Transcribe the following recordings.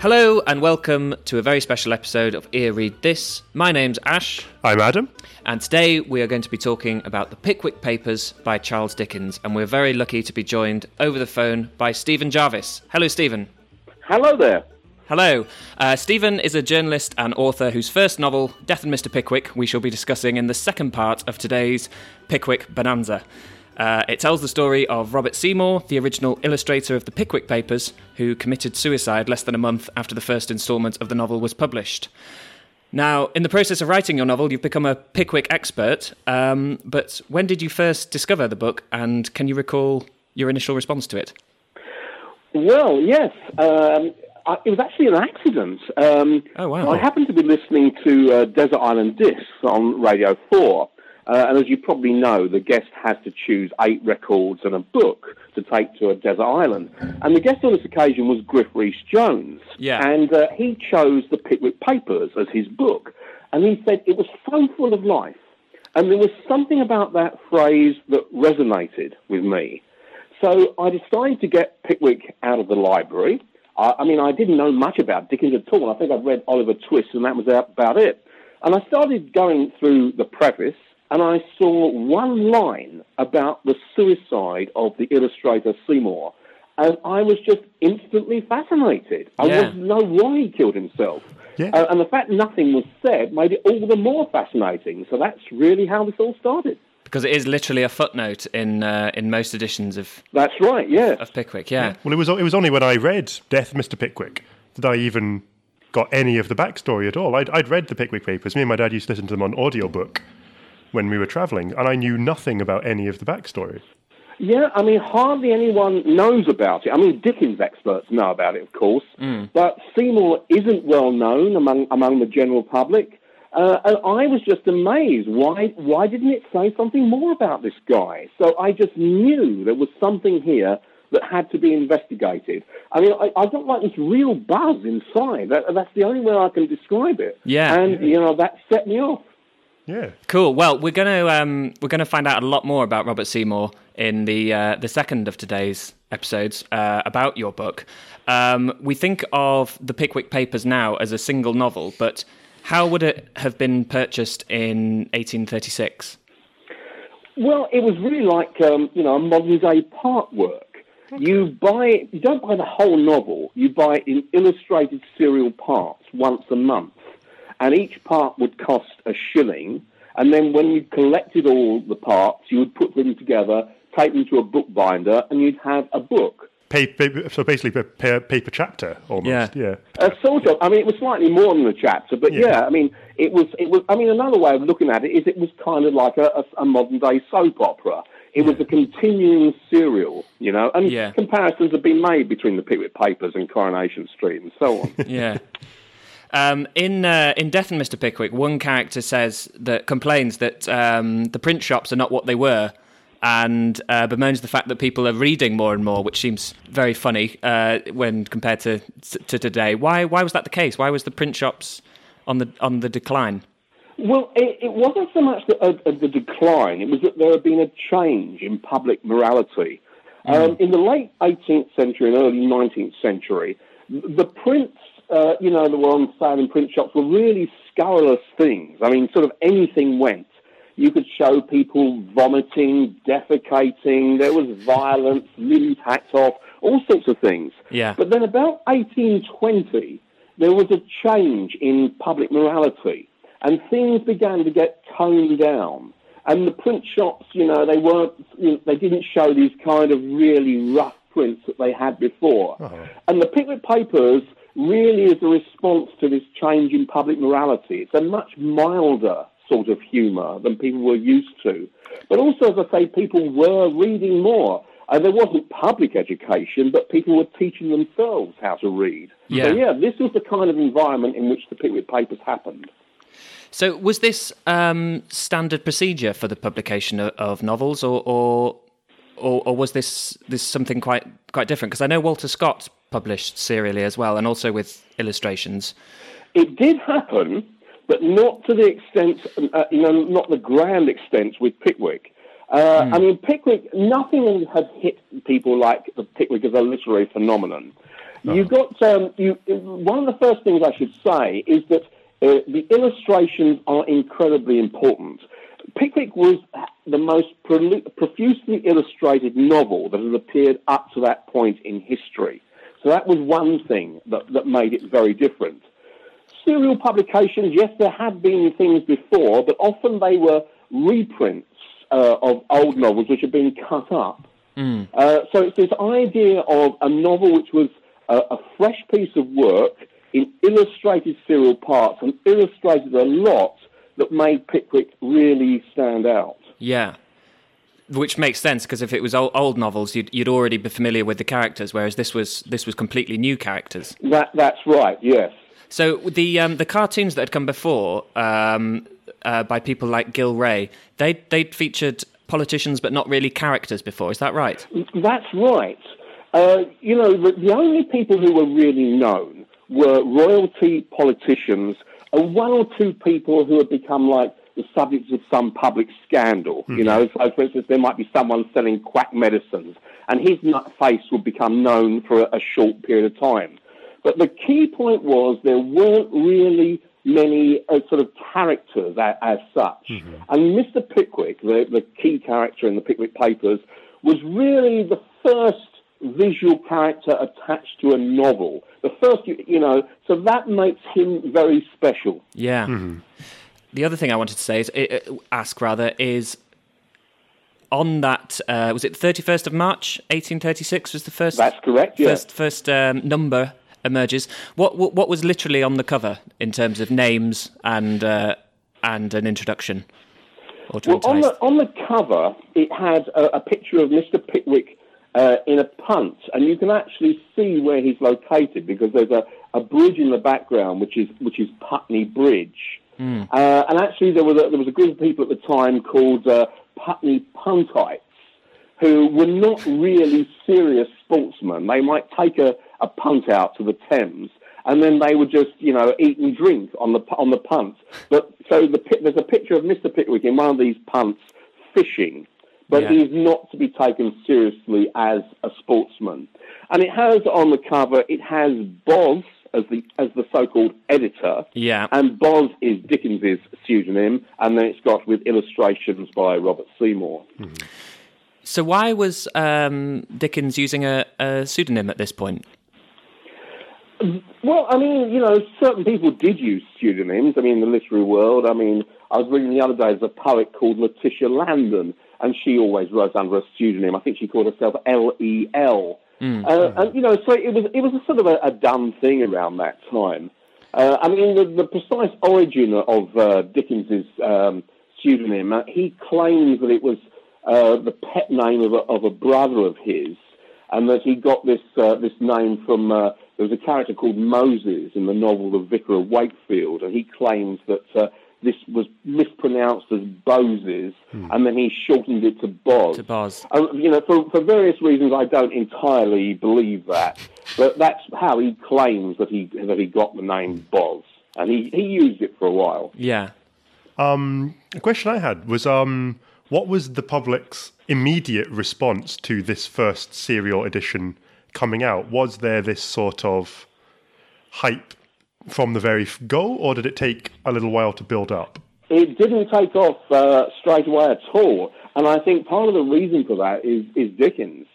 Hello and welcome to a very special episode of Ear Read This. My name's Ash, I'm Adam. and today we are going to be talking about the Pickwick Papers by Charles Dickens, and we're very lucky to be joined over the phone by Stephen Jarvis. Hello, Stephen. Hello there. Hello. Uh, Stephen is a journalist and author whose first novel, Death and Mr. Pickwick, we shall be discussing in the second part of today's Pickwick Bonanza. Uh, it tells the story of Robert Seymour, the original illustrator of the Pickwick Papers, who committed suicide less than a month after the first instalment of the novel was published. Now, in the process of writing your novel, you've become a Pickwick expert, um, but when did you first discover the book, and can you recall your initial response to it? Well, yes. Um, I, it was actually an accident. Um, Oh, wow. I happened to be listening to uh, Desert Island Discs on Radio 4. Uh, and as you probably know, the guest has to choose eight records and a book to take to a desert island. And the guest on this occasion was Griff Rhys Jones. Yeah. And uh, he chose the Pickwick Papers as his book. And he said it was so full of life. And there was something about that phrase that resonated with me. So I decided to get Pickwick out of the library. I, I mean, I didn't know much about Dickens at all. I think I'd read Oliver Twist, and that was about it. And I started going through the preface, and I saw one line about the suicide of the illustrator Seymour. And I was just instantly fascinated. I Yeah. wanted to know why he killed himself. Yeah. Uh, and the fact nothing was said made it all the more fascinating. So that's really how this all started. Because it is literally a footnote in uh, in most editions of, That's right, yeah, of Pickwick, yeah. Well, it was it was only when I read Death, Mr. Pickwick that I even got any of the backstory at all. I'd, I'd read the Pickwick Papers. Me and my dad used to listen to them on audiobook when we were travelling, and I knew nothing about any of the backstory. Yeah, I mean, hardly anyone knows about it. I mean, Dickens experts know about it, of course, but Seymour isn't well known among among the general public. Uh, and I was just amazed. Why why didn't it say something more about this guy? So I just knew there was something here that had to be investigated. I mean, I, I got like this real buzz inside. That, that's the only way I can describe it. Yeah. and you know that set me off. Yeah. Cool. Well, we're gonna um, we're gonna find out a lot more about Robert Seymour in the uh, the second of today's episodes uh, about your book. Um, we think of the Pickwick Papers now as a single novel, but how would it have been purchased in 1836? Well, it was really like um, you know a modern day part work. You buy you don't buy the whole novel. You buy it in illustrated serial parts once a month, and each part would cost a shilling. And then when you collected all the parts, you would put them together, take them to a bookbinder, and you'd have a book. Paper, so basically, a pa- paper chapter almost. Yeah. Yeah. Uh, sort of. I mean, it was slightly more than a chapter, but Yeah. yeah. I mean, it was. It was. I mean, another way of looking at it is it was kind of like a, a, a modern day soap opera. It was a continuing serial, you know, and Yeah. comparisons have been made between the Pickwick Papers and Coronation Street and so on. Yeah. Um, in uh, in Death and Mr. Pickwick, one character says that complains that um, the print shops are not what they were, and uh, bemoans the fact that people are reading more and more, which seems very funny uh, when compared to to today. Why why was that the case? Why was the print shops on the on the decline? Well, it, it wasn't so much the, uh, the decline, it was that there had been a change in public morality. Um, in the late 18th century and early 19th century, the prints, uh, you know, that were on sale in print shops were really scurrilous things. I mean, sort of anything went. You could show people vomiting, defecating, there was violence, limbs hacked off, all sorts of things. Yeah. But then about 1820, there was a change in public morality and things began to get toned down. And the print shops, you know, they weren't, you know, they didn't show these kind of really rough prints that they had before. And the Pickwick Papers really is a response to this change in public morality. It's a much milder sort of humour than people were used to. But also, as I say, people were reading more. And there wasn't public education, but people were teaching themselves how to read. Yeah. So, yeah, this was the kind of environment in which the Pickwick Papers happened. So was this um, standard procedure for the publication of, of novels, or, or or or was this this something quite quite different? Because I know Walter Scott published serially as well, and also with illustrations. It did happen, but not to the extent, uh, you know, not the grand extent with Pickwick. Uh, I mean, Pickwick, nothing had hit people like the Pickwick as a literary phenomenon. You got um, you. One of the first things I should say is that uh, the illustrations are incredibly important. Pickwick was the most profusely illustrated novel that has appeared up to that point in history. So that was one thing that, that made it very different. Serial publications, yes, there had been things before, but often they were reprints uh, of old novels which had been cut up. Uh, so it's this idea of a novel which was a, a fresh piece of work in illustrated serial parts and illustrated a lot that made Pickwick really stand out. Yeah. Which makes sense because if it was old, old novels, you'd, you'd already be familiar with the characters, whereas this was this was completely new characters. That, that's right, yes. So the um, the cartoons that had come before um, uh, by people like Gillray, they they'd featured politicians but not really characters before. Is that right? That's right. Uh, you know, the, the only people who were really known were royalty, politicians, and one or two people who had become like the subjects of some public scandal. You hmm. know, so for instance, there might be someone selling quack medicines, and his nut face would become known for a, a short period of time. But the key point was there weren't really many uh, sort of characters as, as such. Mm-hmm. And Mr. Pickwick, the, the key character in the Pickwick Papers, was really the first visual character attached to a novel. The first, you, you know, so that makes him very special. Yeah. Mm-hmm. The other thing I wanted to say is uh, ask rather is on that uh, was it thirty first of March, eighteen thirty six was the first. That's correct, yes. First first um, number emerges. What, what what was literally on the cover in terms of names and uh, and an introduction? Or Well, on the, on the cover, it had a, a picture of Mr. Pickwick uh, in a punt, and you can actually see where he's located because there's a, a bridge in the background, which is which is Putney Bridge. Uh, and actually, there was a, there was a group of people at the time called uh, Putney Puntites, who were not really serious sportsmen. They might take a, a punt out to the Thames, and then they would just, you know, eat and drink on the on the punt. But so the, there's a picture of Mr. Pickwick in one of these punts fishing, but Yeah. he is not to be taken seriously as a sportsman. And it has on the cover, it has Boz as the as the so-called editor. Yeah. And Boz is Dickens's pseudonym, and then it's got with illustrations by Robert Seymour. So why was um, Dickens using a, a pseudonym at this point? Well, I mean, you know, certain people did use pseudonyms. I mean, in the literary world. I mean, I was reading the other day there's a poet called Letitia Landon, and she always wrote under a pseudonym. I think she called herself L E L. Uh, And you know, so it was it was a sort of a, a dumb thing around that time. Uh, I mean, the, the precise origin of uh, Dickens's um, pseudonym, uh, he claims that it was uh, the pet name of a, of a brother of his, and that he got this uh, this name from there was a character called Moses in the novel The Vicar of Wakefield, and he claims that this was mispronounced as Boses, and then he shortened it to Boz. To Boz. Uh, you know, for, for various reasons, I don't entirely believe that, but that's how he claims that he that he got the name Boz, and he, he used it for a while. Yeah. A question I had was um, what was the public's immediate response to this first serial edition coming out? Was there this sort of hype from the very go, or did it take a little while to build up? It didn't take off uh, straight away at all, and I think part of the reason for that is is Dickens.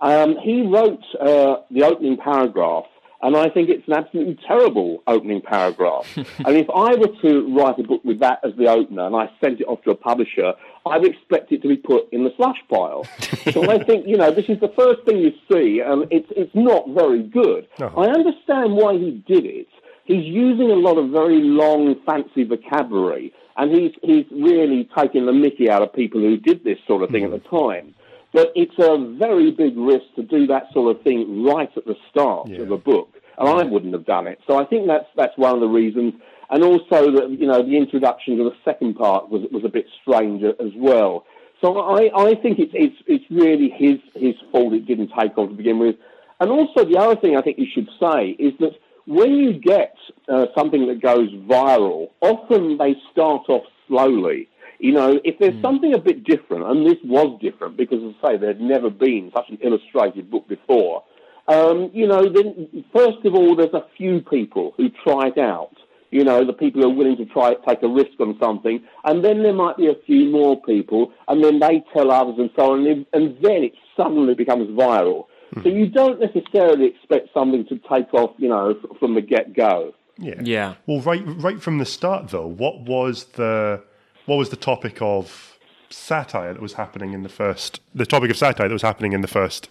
Um, he wrote uh, the opening paragraph, and I think it's an absolutely terrible opening paragraph. and if I were to write a book with that as the opener, and I sent it off to a publisher, I would expect it to be put in the slush pile. so I think you know this is the first thing you see, and it's it's not very good. Uh-huh. I understand why he did it. He's using a lot of very long, fancy vocabulary, and he's he's really taking the mickey out of people who did this sort of thing at the mm. time. But it's a very big risk to do that sort of thing right at the start Yeah. of a book, and I wouldn't have done it. So I think that's that's one of the reasons, and also that you know the introduction to the second part was was a bit strange as well. So I, I think it's it's it's really his his fault it didn't take off to begin with, and also the other thing I think you should say is that when you get uh, something that goes viral, often they start off slowly. You know, if there's something a bit different, and this was different because, as I say, there had never been such an illustrated book before. Um, you know, then first of all, there's a few people who try it out. You know, the people who are willing to try it take a risk on something, and then there might be a few more people, and then they tell others, and so on, and, and then it suddenly becomes viral. So you don't necessarily expect something to take off, you know, from the get go. Yeah. Yeah. Well, right, right from the start, though, what was the what was the topic of satire that was happening in the first? The topic of satire that was happening in the first.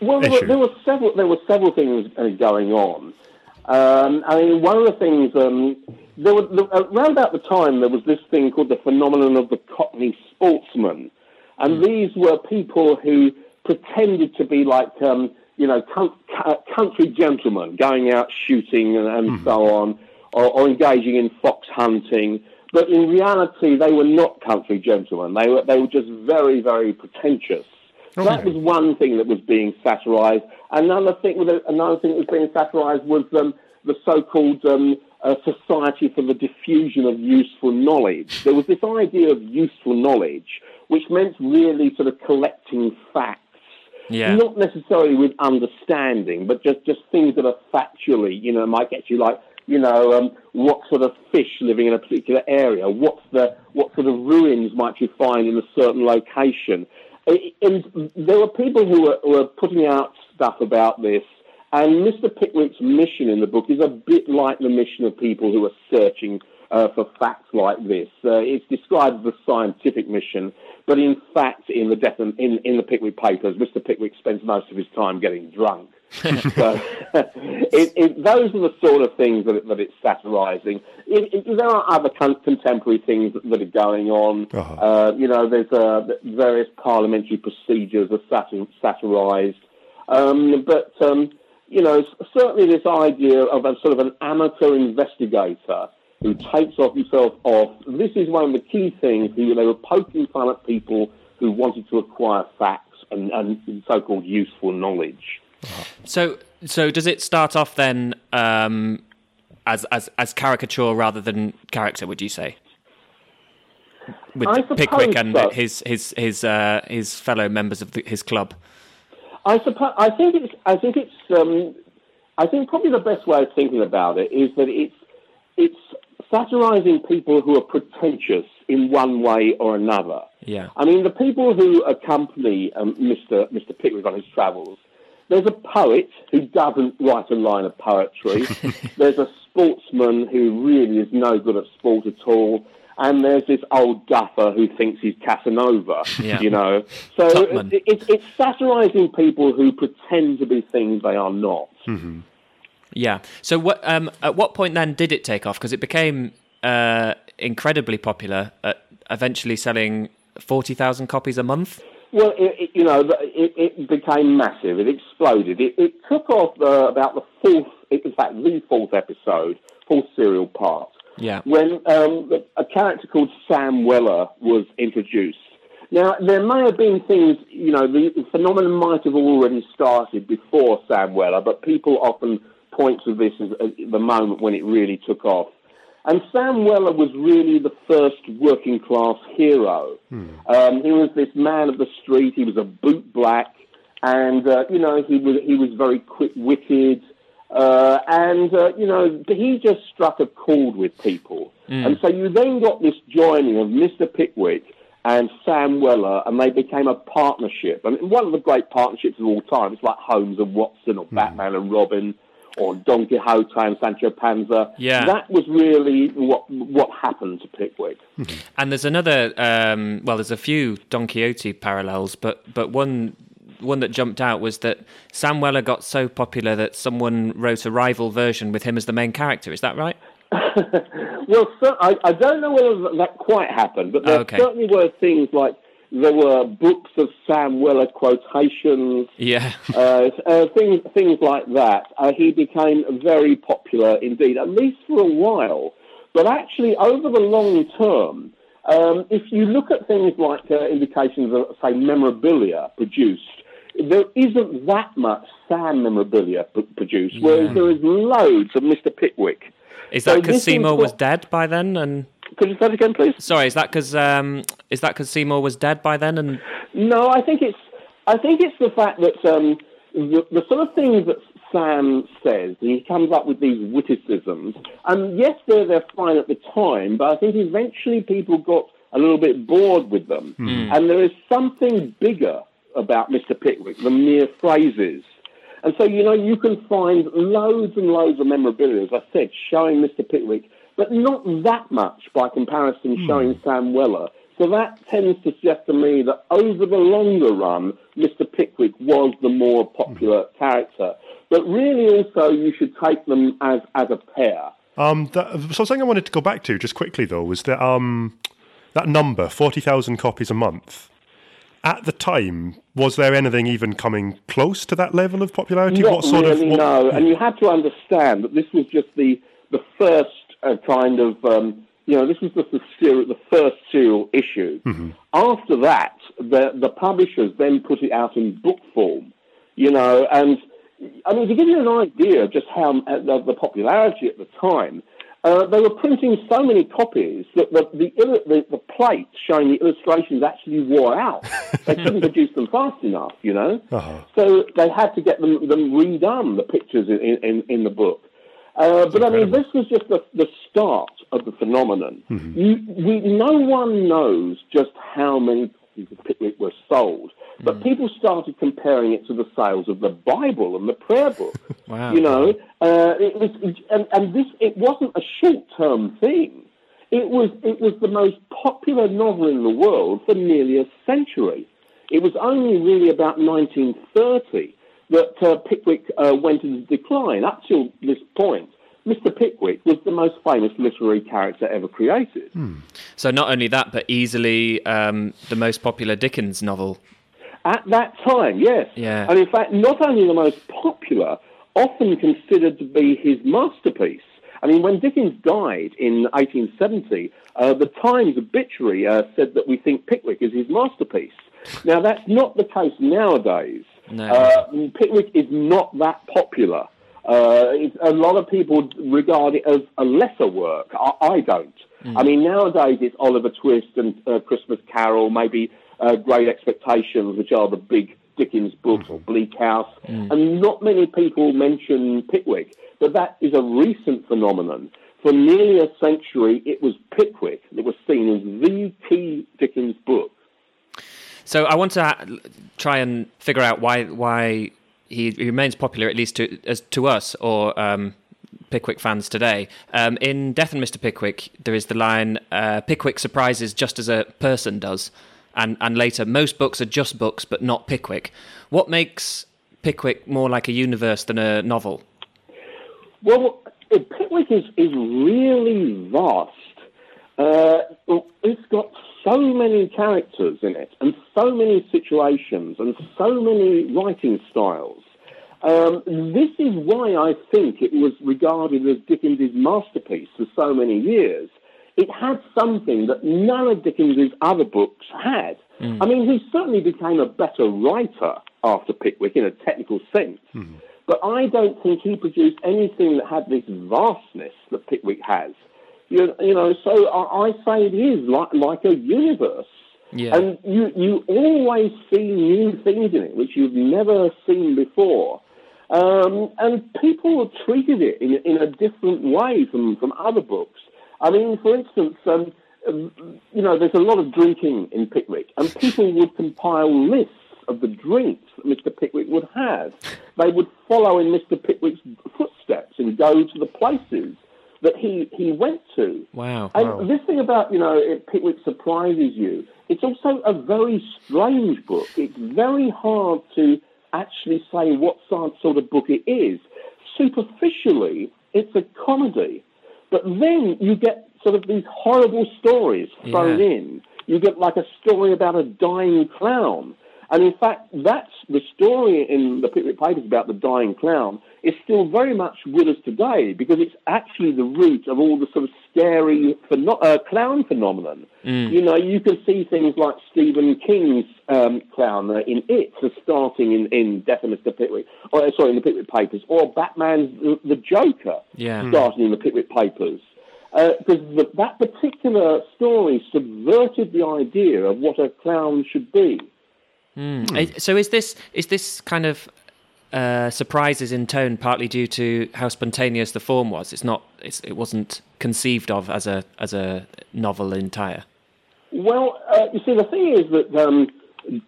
Well, there were, there were several. There were several things uh, going on. Um, I mean, one of the things um, there was around about the time there was this thing called the phenomenon of the Cockney sportsman, and these were people who pretended to be like um, you know country gentlemen going out shooting and, and so on, or, or engaging in fox hunting. But in reality, they were not country gentlemen. They were they were just very very pretentious. So that was one thing that was being satirised. Another thing, another thing that was being satirised was um, the so-called um, uh, Society for the Diffusion of Useful Knowledge. There was this idea of useful knowledge, which meant really sort of collecting facts, Yeah. not necessarily with understanding, but just just things that are factually, you know, might get you like. You know, um, what sort of fish living in a particular area? What's the what sort of ruins might you find in a certain location? and there were people who were, were putting out stuff about this. And Mr. Pickwick's mission in the book is a bit like the mission of people who are searching uh, for facts like this. Uh, it's described as a scientific mission, but in fact, in the death in, in the Pickwick papers, Mr. Pickwick spends most of his time getting drunk. so it, it, those are the sort of things that, it, that it's satirising. There are other con- contemporary things that, that are going on. Uh-huh. Uh, you know, there's uh, various parliamentary procedures are satir- satirised. Um, but, um, you know, certainly this idea of a sort of an amateur investigator who takes off himself off, this is one of the key things. He, they were poking fun at people who wanted to acquire facts and, and so-called useful knowledge. So, so does it start off then um, as as as caricature rather than character? Would you say? With Pickwick and so. his his his uh, his fellow members of the, his club. I suppose I think it's I think it's um, I think probably the best way of thinking about it is that it's it's satirising people who are pretentious in one way or another. Yeah. I mean, the people who accompany um, Mr. Mr. Pickwick on his travels. There's a poet who doesn't write a line of poetry. there's a sportsman who really is no good at sport at all. And there's this old duffer who thinks he's Casanova, Yeah. you know. So it, it, it's satirising people who pretend to be things they are not. Yeah. So what um, at what point then did it take off? Because it became uh, incredibly popular, at eventually selling forty thousand copies a month. Well, it, it, you know, it, it became massive. It exploded. It, it took off uh, about the fourth, in fact, the fourth episode, fourth serial part, Yeah. when um, a character called Sam Weller was introduced. Now, there may have been things, you know, the phenomenon might have already started before Sam Weller, but people often point to this as, as the moment when it really took off. And Sam Weller was really the first working class hero. Um, he was this man of the street. He was a boot black, and uh, you know he was he was very quick witted, uh, and uh, you know he just struck a chord with people. And so you then got this joining of Mr. Pickwick and Sam Weller, and they became a partnership. And one of the great partnerships of all time. It's like Holmes and Watson, or Batman and Robin, or Don Quixote and Sancho Panza. Yeah. that was really what what happened to Pickwick. And there's another. Um, well, there's a few Don Quixote parallels, but but one one that jumped out was that Sam Weller got so popular that someone wrote a rival version with him as the main character. Is that right? Well, cer- I, I don't know whether that quite happened, but there Okay. certainly were things like there were books of Sam Weller quotations, Yeah. uh, uh, things things like that. Uh, he became very popular indeed, at least for a while. But actually, over the long term, um, if you look at things like uh, indications of, say, memorabilia produced, there isn't that much Sam memorabilia p- produced, whereas there is loads of Mr. Pickwick. Is that because is Seymour was dead by then? And Could you say that again, please? Sorry, is that because um, is that because Seymour was dead by then? And No, I think it's I think it's the fact that um, the, the sort of things that Sam says, and he comes up with these witticisms, and yes, they're they're fine at the time, but I think eventually people got a little bit bored with them, and there is something bigger about Mr. Pickwick than mere phrases. And so, you know, you can find loads and loads of memorabilia, as I said, showing Mr. Pickwick, but not that much by comparison showing Sam Weller. So that tends to suggest to me that over the longer run, Mr. Pickwick was the more popular character. But really, also, you should take them as, as a pair. Um, that, so something I wanted to go back to just quickly though was that um, that number forty thousand copies a month. At the time, was there anything even coming close to that level of popularity? Not what sort really, of what- no. And you had to understand that this was just the the first uh, kind of um, you know this was just the serial, the first serial issue. Mm-hmm. After that, the the publishers then put it out in book form. You know, and I mean to give you an idea of just how uh, the, the popularity at the time. Uh, they were printing so many copies that the, the, the, the plates showing the illustrations actually wore out. They couldn't produce them fast enough, you know. Uh-huh. So they had to get them, them redone, the pictures in, in, in the book. Uh, but I mean, this was just the, the start of the phenomenon. You, we, no one knows just how many copies of Pickwick were sold, but people started comparing it to the sales of the Bible and the prayer book. Wow. You know, uh, it was, and, and this it wasn't a short-term thing. It was it was the most popular novel in the world for nearly a century. It was only really about 1930 that uh, Pickwick uh, went into decline. Up till this point, Mr. Pickwick was the most famous literary character ever created. so not only that, but easily um, the most popular Dickens novel. At that time, yes. Yeah. And in fact, not only the most popular, often considered to be his masterpiece. I mean, when Dickens died in 1870, uh, the Times obituary uh, said that we think Pickwick is his masterpiece. Now, that's not the case nowadays. No. Uh, Pickwick is not that popular. Uh, a lot of people regard it as a lesser work. I, I don't. I mean, nowadays it's Oliver Twist and uh, Christmas Carol, maybe uh, Great Expectations, which are the big Dickens books, or Bleak House, and not many people mention Pickwick. But that is a recent phenomenon. For nearly a century, it was Pickwick that was seen as the key Dickens book. So I want to ha- try and figure out why why he, remains popular, at least to as to us or um, Pickwick fans today. Um, in Death and Mr. Pickwick, there is the line uh, "Pickwick surprises just as a person does," and and later, most books are just books, but not Pickwick. What makes Pickwick more like a universe than a novel? Well, Pickwick is, is really vast. Uh, it's got so many characters in it, and so many situations, and so many writing styles. Um, this is why I think it was regarded as Dickens's masterpiece for so many years. It had something that none of Dickens's other books had. I mean, he certainly became a better writer after Pickwick in a technical sense. But I don't think he produced anything that had this vastness that Pickwick has. You, you know, so I, I say it is like, like a universe. Yeah. And you, you always see new things in it, which you've never seen before. Um, and people treated it in, in a different way from, from other books. I mean, for instance, um, you know, there's a lot of drinking in Pickwick, and people would compile lists of the drinks that Mr. Pickwick would have. They would follow in Mr. Pickwick's footsteps and go to the places that he, he went to. Wow. And this thing about, you know, it, Pickwick surprises you, it's also a very strange book. It's very hard to actually say what sort sort of book it is. Superficially, it's a comedy. But then you get sort of these horrible stories thrown Yeah. in. You get like a story about a dying clown. And in fact, that's the story in the Pickwick Papers about the dying clown is still very much with us today because it's actually the root of all the sort of scary pheno- uh, clown phenomenon. You know, you can see things like Stephen King's um, clown uh, in It, so starting in, in Death of Mr. Pickwick, or uh, sorry, in the Pickwick Papers, or Batman's The, the Joker, Yeah. starting in the Pickwick Papers. because uh, that particular story subverted the idea of what a clown should be. Mm. So is this is this kind of uh, surprises in tone partly due to how spontaneous the form was? It's not. It's, it wasn't conceived of as a as a novel entire. Well, uh, you see, the thing is that um,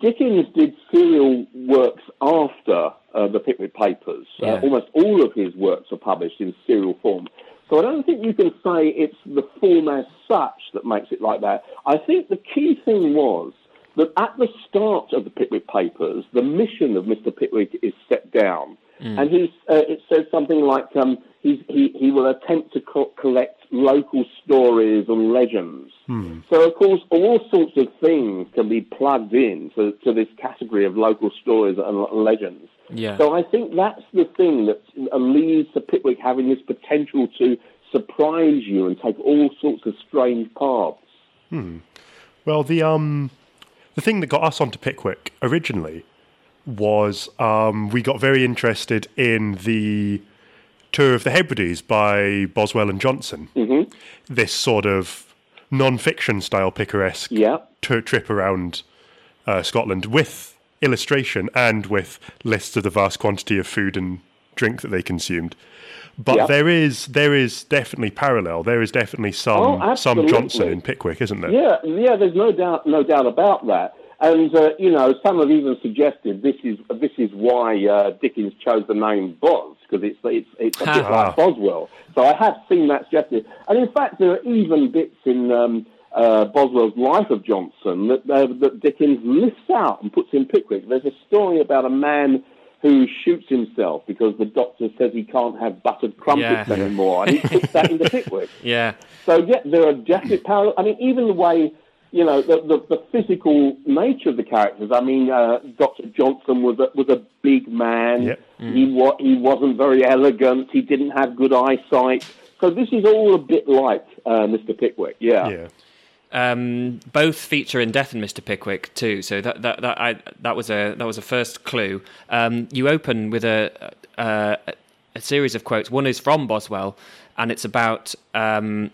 Dickens did serial works after uh, the Pickwick Papers. Uh, yeah. almost all of his works are published in serial form. So I don't think you can say it's the form as such that makes it like that. I think the key thing was that at the start of the Pickwick Papers, the mission of Mr. Pickwick is set down. Mm. And he's, uh, it says something like um, he, he will attempt to co- collect local stories and legends. Mm. So, of course, all sorts of things can be plugged in to, to this category of local stories and legends. Yeah. So I think that's the thing that leads to Pickwick having this potential to surprise you and take all sorts of strange paths. Hmm. Well, the um, the thing that got us onto Pickwick originally was um, we got very interested in the Tour of the Hebrides by Boswell and Johnson. Mm-hmm. This sort of non-fiction style picaresque yeah. t- trip around uh, Scotland with illustration and with lists of the vast quantity of food and drink that they consumed. But yep. there is there is definitely parallel. There is definitely some oh, some Johnson in Pickwick, isn't there? Yeah, yeah. There's no doubt no doubt about that. And uh, you know, some have even suggested this is this is why uh, Dickens chose the name Boz because it's it's it's a bit like Boswell. So I have seen that suggested, and in fact, there are even bits in. Um, uh, Boswell's Life of Johnson that, uh, that Dickens lifts out and puts in Pickwick. There's a story about a man who shoots himself because the doctor says he can't have buttered crumpets yeah. anymore, and he puts that into Pickwick. Yeah. So yeah, there are definite parallels. I mean, even the way you know the, the, the physical nature of the characters. I mean, uh, Doctor Johnson was a, was a big man. Yep. Mm. He wa- he wasn't very elegant. He didn't have good eyesight. So this is all a bit like uh, Mr. Pickwick. Yeah. Yeah. Um, both feature in Death and Mr. Pickwick too, so that that that, I, that was a that was a first clue. Um, you open with a, a, a series of quotes. One is from Boswell, and it's about um,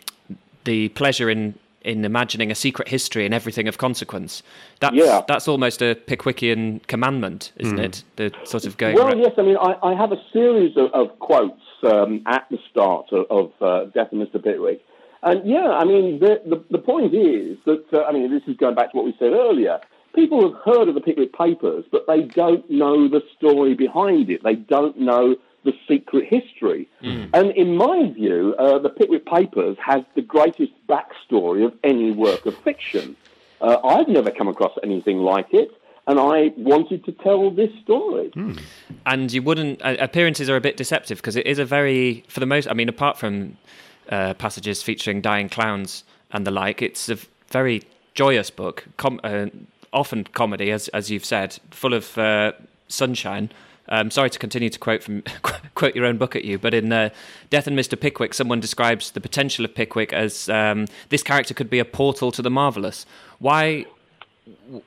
the pleasure in in imagining a secret history and everything of consequence. That's yeah. that's almost a Pickwickian commandment, isn't mm. it? The sort of going. Well, right. yes. I mean, I, I have a series of, of quotes um, at the start of, of uh, Death and Mr. Pickwick and yeah, I mean, the, the, the point is that, uh, I mean, this is going back to what we said earlier. People have heard of the Pickwick Papers, but they don't know the story behind it. They don't know the secret history. Mm. And in my view, uh, the Pickwick Papers has the greatest backstory of any work of fiction. Uh, I've never come across anything like it and I wanted to tell this story. Mm. And you wouldn't. Uh, appearances are a bit deceptive because it is a very, for the most. I mean, apart from uh, passages featuring dying clowns and the like. It's a very joyous book, com- uh, often comedy, as as you've said, full of uh, sunshine. Um, sorry to continue to quote from quote your own book at you, but in uh, Death and Mr. Pickwick, someone describes the potential of Pickwick as um, this character could be a portal to the marvelous. Why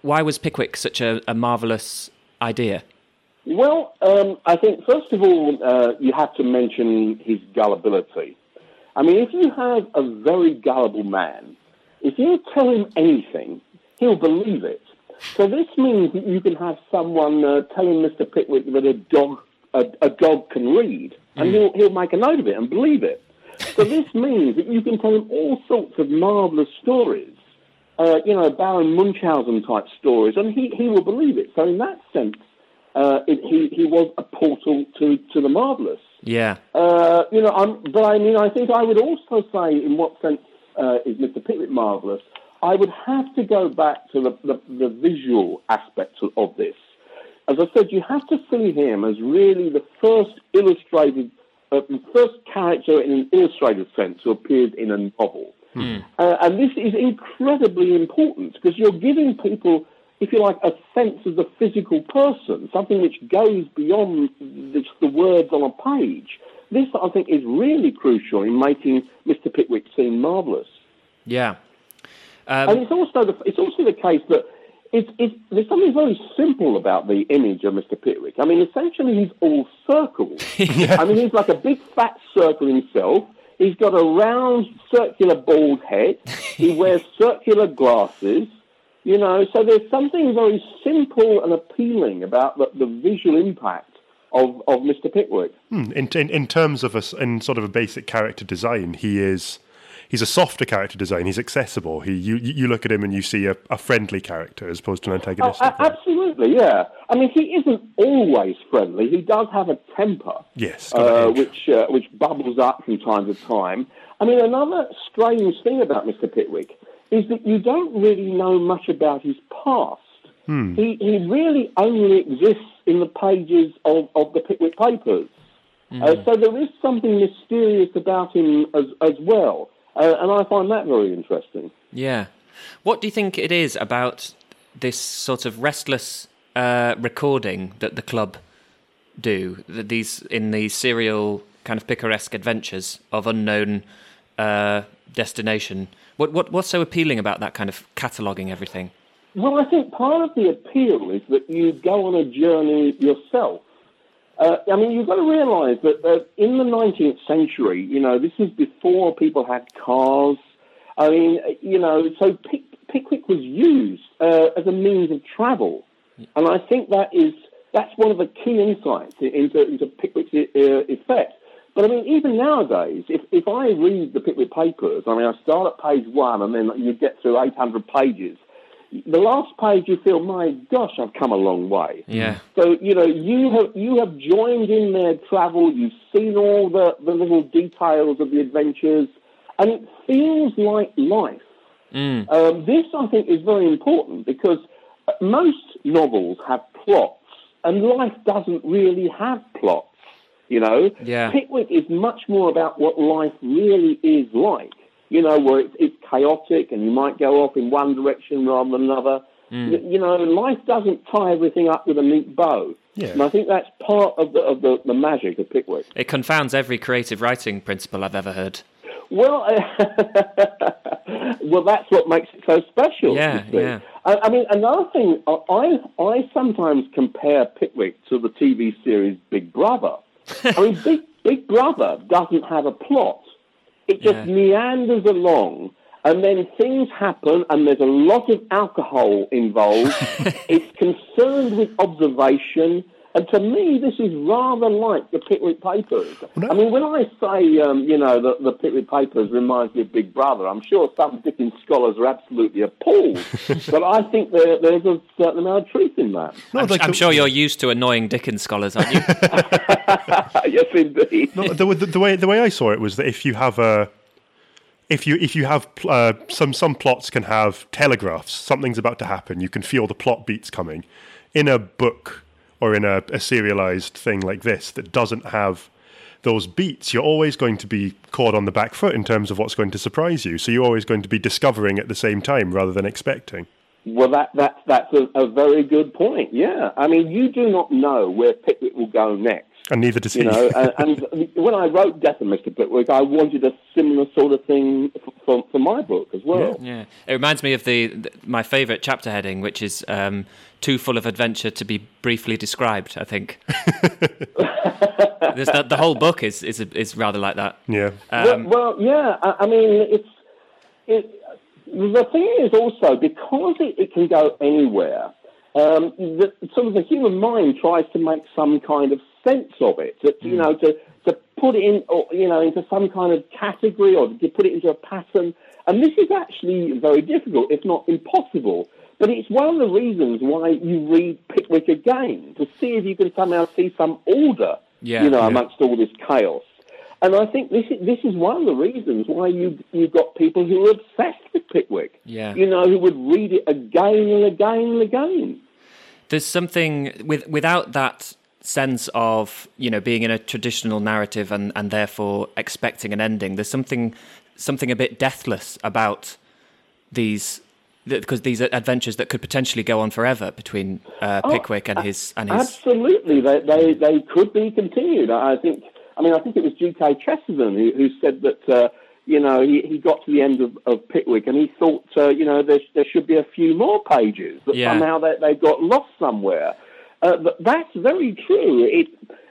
why was Pickwick such a, a marvelous idea? Well, um, I think first of all uh, you have to mention his gullibility. I mean, if you have a very gullible man, if you tell him anything, he'll believe it. So this means that you can have someone uh, telling Mr. Pickwick that a dog a, a dog can read, and mm. he'll he'll make a note of it and believe it. So this means that you can tell him all sorts of marvelous stories, uh, you know, Baron Munchausen type stories, and he, he will believe it. So in that sense, uh, it, he he was a portal to to the marvelous. Yeah. Uh, you know, I'm, but I mean, I think I would also say, in what sense uh, is Mr. Pickwick marvellous? I would have to go back to the, the, the visual aspects of, this. As I said, you have to see him as really the first illustrated, uh, the first character in an illustrated sense who appeared in a novel. Hmm. Uh, and this is incredibly important because you're giving people if you like, a sense of the physical person, something which goes beyond just the words on a page. This, I think, is really crucial in making Mr. Pickwick seem marvellous. Yeah. Um, and it's also the, it's also the case that it's, it's, there's something very simple about the image of Mr. Pickwick. I mean, essentially, he's all circles. yeah. I mean, he's like a big fat circle himself. He's got a round, circular bald head. he wears circular glasses. You know, so there's something very simple and appealing about the, the visual impact of, of Mr. Pickwick. Hmm. In, in in terms of a in sort of a basic character design, he is he's a softer character design. He's accessible. He you you look at him and you see a, a friendly character as opposed to an Oh, antagonistic. absolutely, yeah. I mean, he isn't always friendly. He does have a temper, Yes, uh, which uh, which bubbles up from time to time. I mean, another strange thing about Mr. Pickwick is that you don't really know much about his past. Hmm. He he really only exists in the pages of, of the Pickwick papers. Uh, so there is something mysterious about him as as well, uh, and I find that very interesting. Yeah. What do you think it is about this sort of restless uh, recording that the club do? That these in these serial kind of picaresque adventures of unknown uh, destination. What what what's so appealing about that kind of cataloguing everything? Well, I think part of the appeal is that you go on a journey yourself. Uh, I mean, you've got to realise that in the 19th century, you know, this is before people had cars. I mean, you know, so Pick, Pickwick was used uh, as a means of travel, and I think that is that's one of the key insights into, into Pickwick's uh, effect. But I mean, even nowadays, if, if I read the Pickwick papers, I mean, I start at page one and then you get through 800 pages. The last page, you feel, my gosh, I've come a long way. Yeah. So you know, you have you have joined in their travel. You've seen all the, the little details of the adventures, and it feels like life. Um, this, I think, is very important because most novels have plots, and life doesn't really have plots. You know, Yeah. Pickwick is much more about what life really is like. You know, where it's, it's chaotic and you might go off in one direction rather than another. Mm. Y- You know, life doesn't tie everything up with a neat bow. Yeah. And I think that's part of the, of the, the magic of Pickwick. It confounds every creative writing principle I've ever heard. Well, well, that's what makes it so special. Yeah, yeah. I, I mean, another thing, I I sometimes compare Pickwick to the TV series Big Brother. I mean, Big Big Brother doesn't have a plot; it just Yeah. meanders along, and then things happen, and there's a lot of alcohol involved. it's concerned with observation. And to me, this is rather like the Pickwick Papers. no- I mean, when I say, um, you know, that the Pickwick Papers reminds me of Big Brother, I'm sure some Dickens scholars are absolutely appalled. but I think there, there's a certain amount of truth in that. No, I'm, like I'm sure you're used to annoying Dickens scholars, aren't you? yes, indeed. No, the, the, the way the way I saw it was that if you have a if you if you have uh, some some plots can have telegraphs, something's about to happen. You can feel the plot beats coming. In a book or in a, a serialized thing like this that doesn't have those beats, you're always going to be caught on the back foot in terms of what's going to surprise you. So you're always going to be discovering at the same time rather than expecting. Well, that, that, that's a, a very good point. Yeah. I mean, you do not know where Pickwick will go next. And neither does he. You know, and, and when I wrote Death of Mr. Pickwick, I wanted a similar sort of thing for, for, for my book as well. Yeah, it reminds me of the, the my favourite chapter heading, which is um, "Too full of adventure to be briefly described." I think the, the whole book is is is rather like that. yeah. Um, well, well, yeah. I, I mean, it's it, the thing is also because it, it can go anywhere. Um, the, sort of the human mind tries to make some kind of sense of it. To, You hmm. know, to to put it in, or, you know, into some kind of category or to put it into a pattern. And this is actually very difficult, if not impossible. But it's one of the reasons why you read Pickwick again to see if you can somehow see some order. Yeah, you know, yeah. amongst all this chaos. And I think this is, this is one of the reasons why you you've got people who are obsessed with Pickwick. Yeah. You know, who would read it again and again and again. there's something with without that sense of you know being in a traditional narrative and and therefore expecting an ending there's something something a bit deathless about these because these are adventures that could potentially go on forever between uh, Pickwick and his and his Absolutely, they, they they could be continued. I think. I mean, I think it was G.K. Chesterton who, who said that. Uh, you know, he, he got to the end of, of Pickwick and he thought, uh, you know, there, there should be a few more pages, but Yeah. somehow they, they got lost somewhere. Uh, but that's very true. It,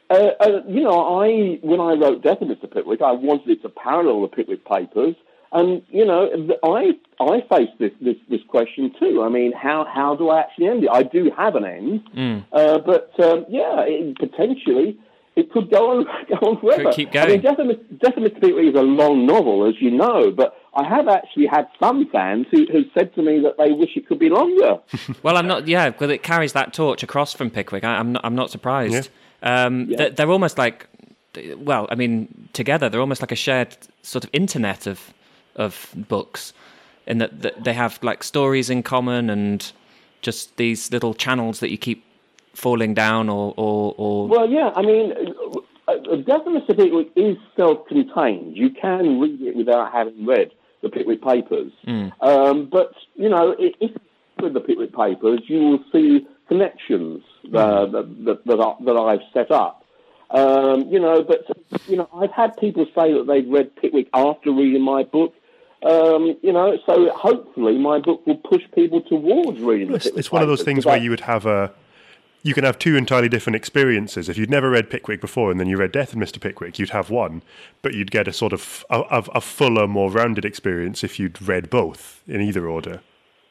Uh, uh, you know, I when I wrote Death of Mr. Pickwick, I wanted it to parallel the Pickwick Papers, and you know, I I face this, this this question too. I mean, how how do I actually end it? I do have an end, Mm. uh, but um, yeah, it, potentially it could go on go on forever. Could keep I mean, Death of, Mr. Death of Mr. Pickwick is a long novel, as you know, but I have actually had some fans who who said to me that they wish it could be longer. Well, I'm not. Yeah, because it carries that torch across from Pickwick. I, I'm not. I'm not surprised. Um, Yeah. they're, they're almost like. Well, I mean, together they're almost like a shared sort of internet of of books, in that, that they have like stories in common and just these little channels that you keep falling down or or, or Well, yeah, I mean, uh, uh, Death of Mr. Pickwick is self-contained. You can read it without having read the Pickwick Papers. Um, but, you know, if you read the Pickwick Papers, you will see connections uh, that, that, that, I, that I've set up. Um, you know, but, you know, I've had people say that they've read Pickwick after reading my book. Um, you know, so hopefully my book will push people towards reading It's, Pickwick it's one of those things where I- you would have a. You can have two entirely different experiences. If you'd never read Pickwick before and then you read Death of Mr. Pickwick, you'd have one, but you'd get a sort of a, a, a fuller, more rounded experience if you'd read both in either order.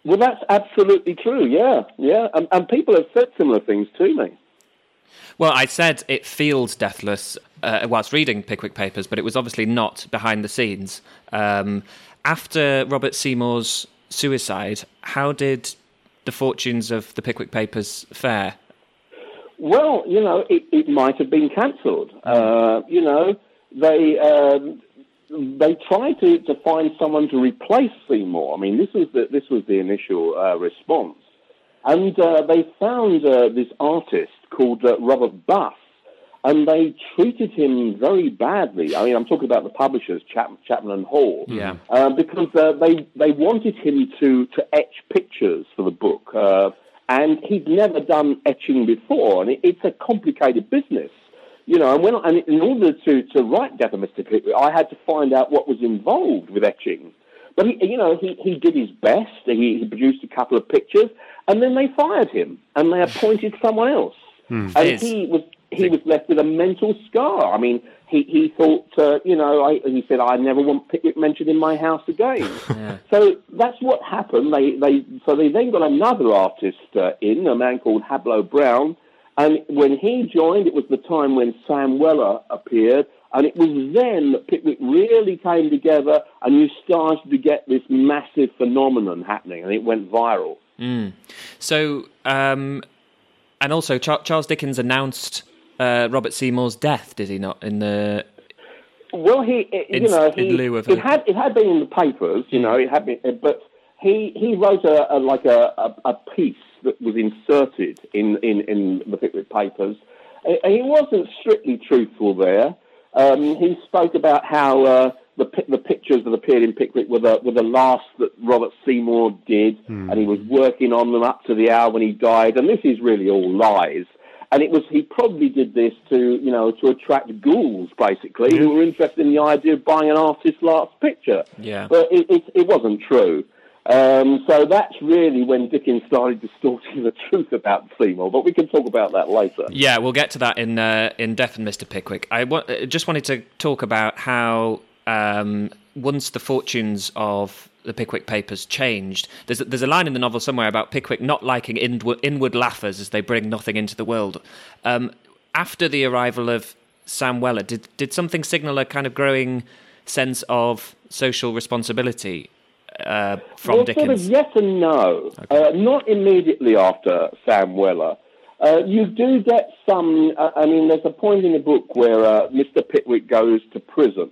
Well, that's absolutely true. Yeah, yeah, and, and people have said similar things to me. Well, I said it feels deathless uh, whilst reading Pickwick Papers, but it was obviously not behind the scenes. Um, after Robert Seymour's suicide, how did the fortunes of the Pickwick Papers fare? Well, you know, it, it might have been cancelled. Uh, you know, they um, they tried to, to find someone to replace Seymour. I mean, this was the, this was the initial uh, response, and uh, they found uh, this artist called uh, Robert Buss, and they treated him very badly. I mean, I'm talking about the publishers, Chap- Chapman and Hall, Yeah. uh, because uh, they they wanted him to to etch pictures for the book, uh, and he'd never done etching before, and it, it's a complicated business. You know, and when and in order to, to write Death of Mr. Pickwick, I had to find out what was involved with etching. But he, you know, he, he did his best. He, he produced a couple of pictures, and then they fired him, and they appointed someone else. Hmm. And he was he was left with a mental scar. I mean, he he thought, uh, you know, I, he said, I never want Pickwick mentioned in my house again. So that's what happened. They they so they then got another artist uh, in, a man called Hablot Browne, and when he joined, it was the time when Sam Weller appeared. And it was then that Pickwick really came together, and you started to get this massive phenomenon happening, and it went viral. So, um, and also Char- Charles Dickens announced uh, Robert Seymour's death, did he not? In the Well, he, it- In- you know, in he, lieu of it a- had it had been in the papers, you know, it had been, uh, but he he wrote a, a like a, a, a piece that was inserted in in, in the Pickwick papers. He wasn't strictly truthful there. Um, he spoke about how uh, the the pictures that appeared in Pickwick were the were the last that Robert Seymour did, and he was working on them up to the hour when he died. And this is really all lies. And it was he probably did this to you know to attract ghouls basically who were interested in the idea of buying an artist's last picture. Yeah. But it it, it wasn't true. Um, so that's really when Dickens started distorting the truth about Seymour. But we can talk about that later. Yeah, we'll get to that in uh, in Death and Mr. Pickwick. I wa- uh, just wanted to talk about how um, once the fortunes of the Pickwick Papers changed, there's a, there's a line in the novel somewhere about Pickwick not liking inward, inward laughers as they bring nothing into the world. Um, after the arrival of Sam Weller, did did something signal a kind of growing sense of social responsibility uh, from well, Dickens? sort of yes and no. Uh, not immediately after Sam Weller. Uh, you do get some. Uh, I mean, there's a point in the book where uh, Mr. Pickwick goes to prison,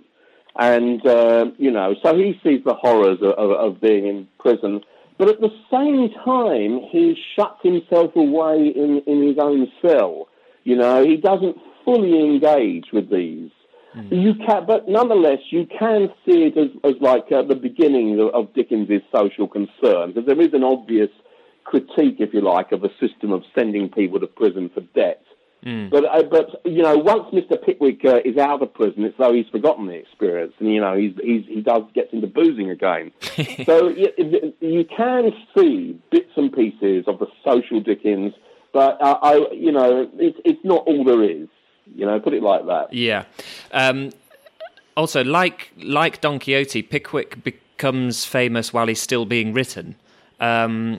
and uh, you know, so he sees the horrors of, of, of being in prison. But at the same time, he shuts himself away in, in his own cell. You know, he doesn't fully engage with these. You can, but nonetheless, you can see it as, as like uh, the beginning of, of Dickens's social concern, because there is an obvious critique, if you like, of a system of sending people to prison for debt. But, uh, but you know, once Mr. Pickwick uh, is out of prison, it's though he's forgotten the experience, and you know, he's, he's he does gets into boozing again. so you, you can see bits and pieces of the social Dickens, but uh, I, you know, it's it's not all there is. You know, put it like that. Yeah. Um, also, like like Don Quixote, Pickwick becomes famous while he's still being written. Um,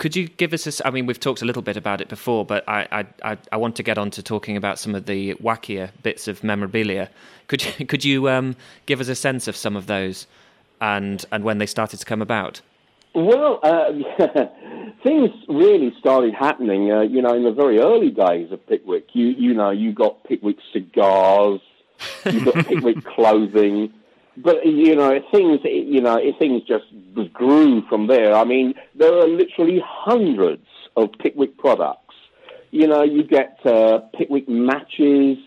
could you give us a? I mean, we've talked a little bit about it before, but I I, I want to get on to talking about some of the wackier bits of memorabilia. Could you could you um, give us a sense of some of those, and and when they started to come about? Well, uh, things really started happening, uh, you know, in the very early days of Pickwick. You you know, you got Pickwick cigars, you got Pickwick clothing, but you know things you know things just grew from there. I mean, there are literally hundreds of Pickwick products. You know, you get uh, Pickwick matches,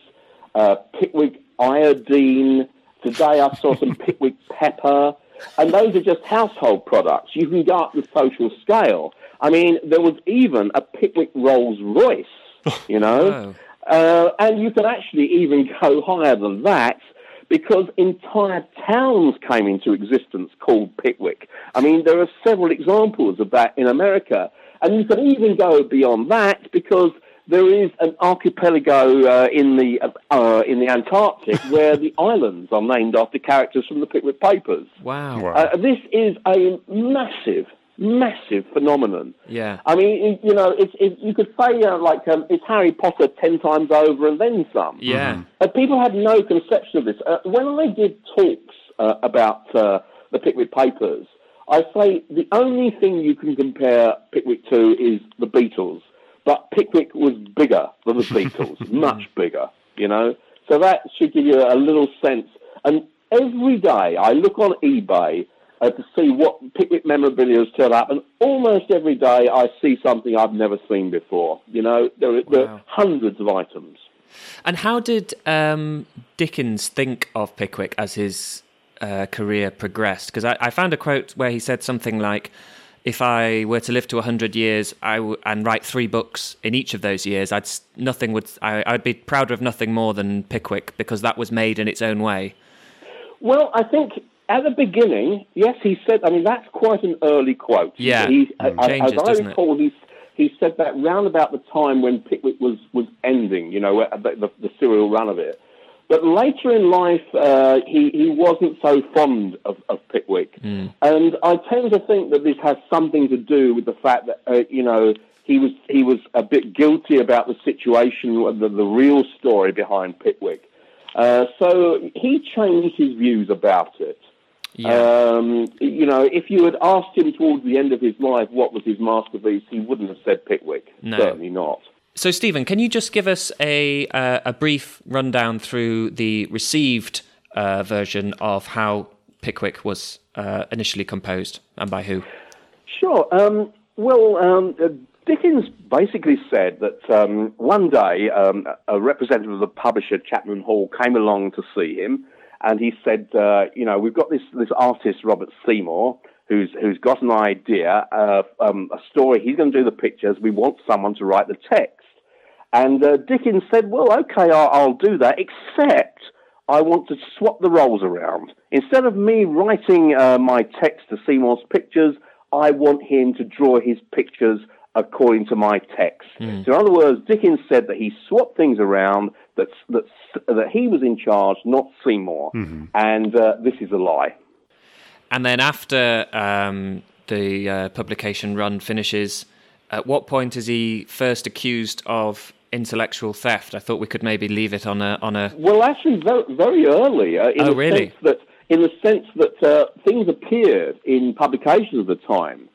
uh, Pickwick iodine. Today I saw some Pickwick pepper, and those are just household products. You can go up the social scale. I mean, there was even a Pickwick Rolls Royce. You know. Uh, and you can actually even go higher than that because entire towns came into existence called Pickwick. I mean, there are several examples of that in America. And you can even go beyond that because there is an archipelago uh, in the uh, in the Antarctic where the islands are named after characters from the Pickwick Papers. Wow! wow. Uh, this is a massive massive phenomenon. Yeah. I mean, you know, it's, it, you could say uh, like um, it's Harry Potter ten times over and then some. Yeah. Mm-hmm. Uh, people had no conception of this. Uh, when I did talks uh, about uh, the Pickwick Papers, I say the only thing you can compare Pickwick to is the Beatles, but Pickwick was bigger than the Beatles, much bigger. You know, so that should give you a little sense. And every day I look on eBay uh, to see what Pickwick memorabilia has turned up, and almost every day I see something I've never seen before. You know, there are, wow. there are hundreds of items. And how did um, Dickens think of Pickwick as his uh, career progressed? Because I, I, found a quote where he said something like, "If I were to live to hundred years I w- and write three books in each of those years, I'd nothing would I, I'd be prouder of nothing more than Pickwick because that was made in its own way." Well, I think at the beginning, yes, he said. I mean, that's quite an early quote. Yeah, he, mm. Changes, as I recall, he he said that round about the time when Pickwick was was ending. You know, the, the, the serial run of it. But later in life, uh, he he wasn't so fond of, of Pickwick, mm. and I tend to think that this has something to do with the fact that uh, you know he was he was a bit guilty about the situation, the, the real story behind Pickwick. Uh, so he changed his views about it. Yeah. Um, you know, if you had asked him towards the end of his life what was his masterpiece, he wouldn't have said Pickwick. No. Certainly not. So, Stephen, can you just give us a uh, a brief rundown through the received uh, version of how Pickwick was uh, initially composed and by who? Sure. Um, well, um, uh, Dickens basically said that um, one day um, a representative of the publisher, Chapman Hall, came along to see him and he said, uh, you know, we've got this this artist Robert Seymour who's who's got an idea, uh, um, a story. He's going to do the pictures. We want someone to write the text. And uh, Dickens said, well, okay, I'll, I'll do that, except I want to swap the roles around. Instead of me writing uh, my text to Seymour's pictures, I want him to draw his pictures according to my text. Mm. So, in other words, Dickens said that he swapped things around, that, that, that he was in charge, not Seymour. Mm-hmm. And uh, this is a lie. And then after um, the uh, publication run finishes, at what point is he first accused of intellectual theft? I thought we could maybe leave it on a on a. Well, actually, very, very early. Uh, in oh, the really? Sense that, in the sense that uh, things appeared in publications of the time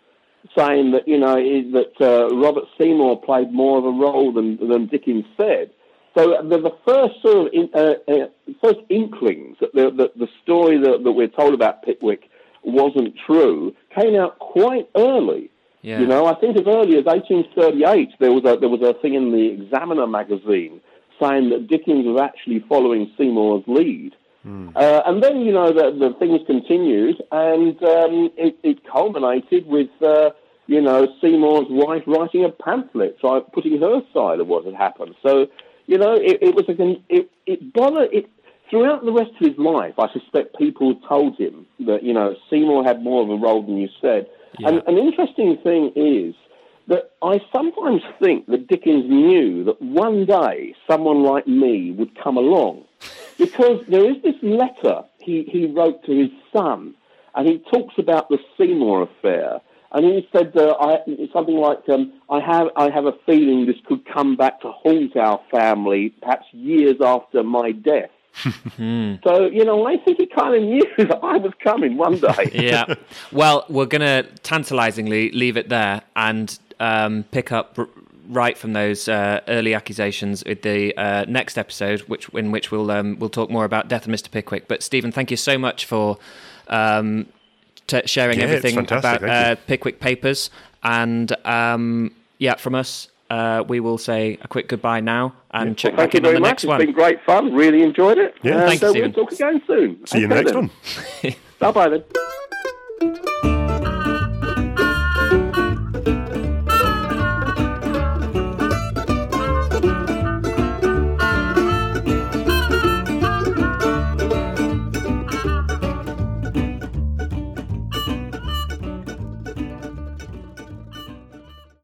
saying that you know that uh, Robert Seymour played more of a role than than Dickens said. So the, the first sort of in, uh, uh, first inklings that the, the, the story that, that, we're told about Pickwick wasn't true came out quite early. Yeah. You know, I think as early as 1838, there was a there was a thing in the Examiner magazine saying that Dickens was actually following Seymour's lead. Mm. Uh, and then, you know, the, the things continued, and um, it, it, culminated with, uh, you know, Seymour's wife writing a pamphlet, trying, putting her side of what had happened. So, you know, it, it was a, it, it bothered, it, throughout the rest of his life, I suspect people told him that, you know, Seymour had more of a role than you said. Yeah. And an interesting thing is that I sometimes think that Dickens knew that one day someone like me would come along. Because there is this letter he, he wrote to his son, and he talks about the Seymour affair. And he said uh, I, something like, um, I, have, I have a feeling this could come back to haunt our family perhaps years after my death. so, you know, I think he kind of knew that I was coming one day. yeah. Well, we're going to tantalizingly leave it there and um, pick up r- right from those uh, early accusations with the uh, next episode, which in which we'll um, we'll talk more about Death of Mr. Pickwick. But Stephen, thank you so much for um, t- sharing Yeah, everything about uh, Pickwick Papers. And um, yeah, from us, uh, we will say a quick goodbye now and check Thank back you in on very the much. next It's one. been great fun. Really enjoyed it. Yeah, and thank you, uh, Stephen. we'll talk again soon. See you in the Okay next then. one. Bye bye then.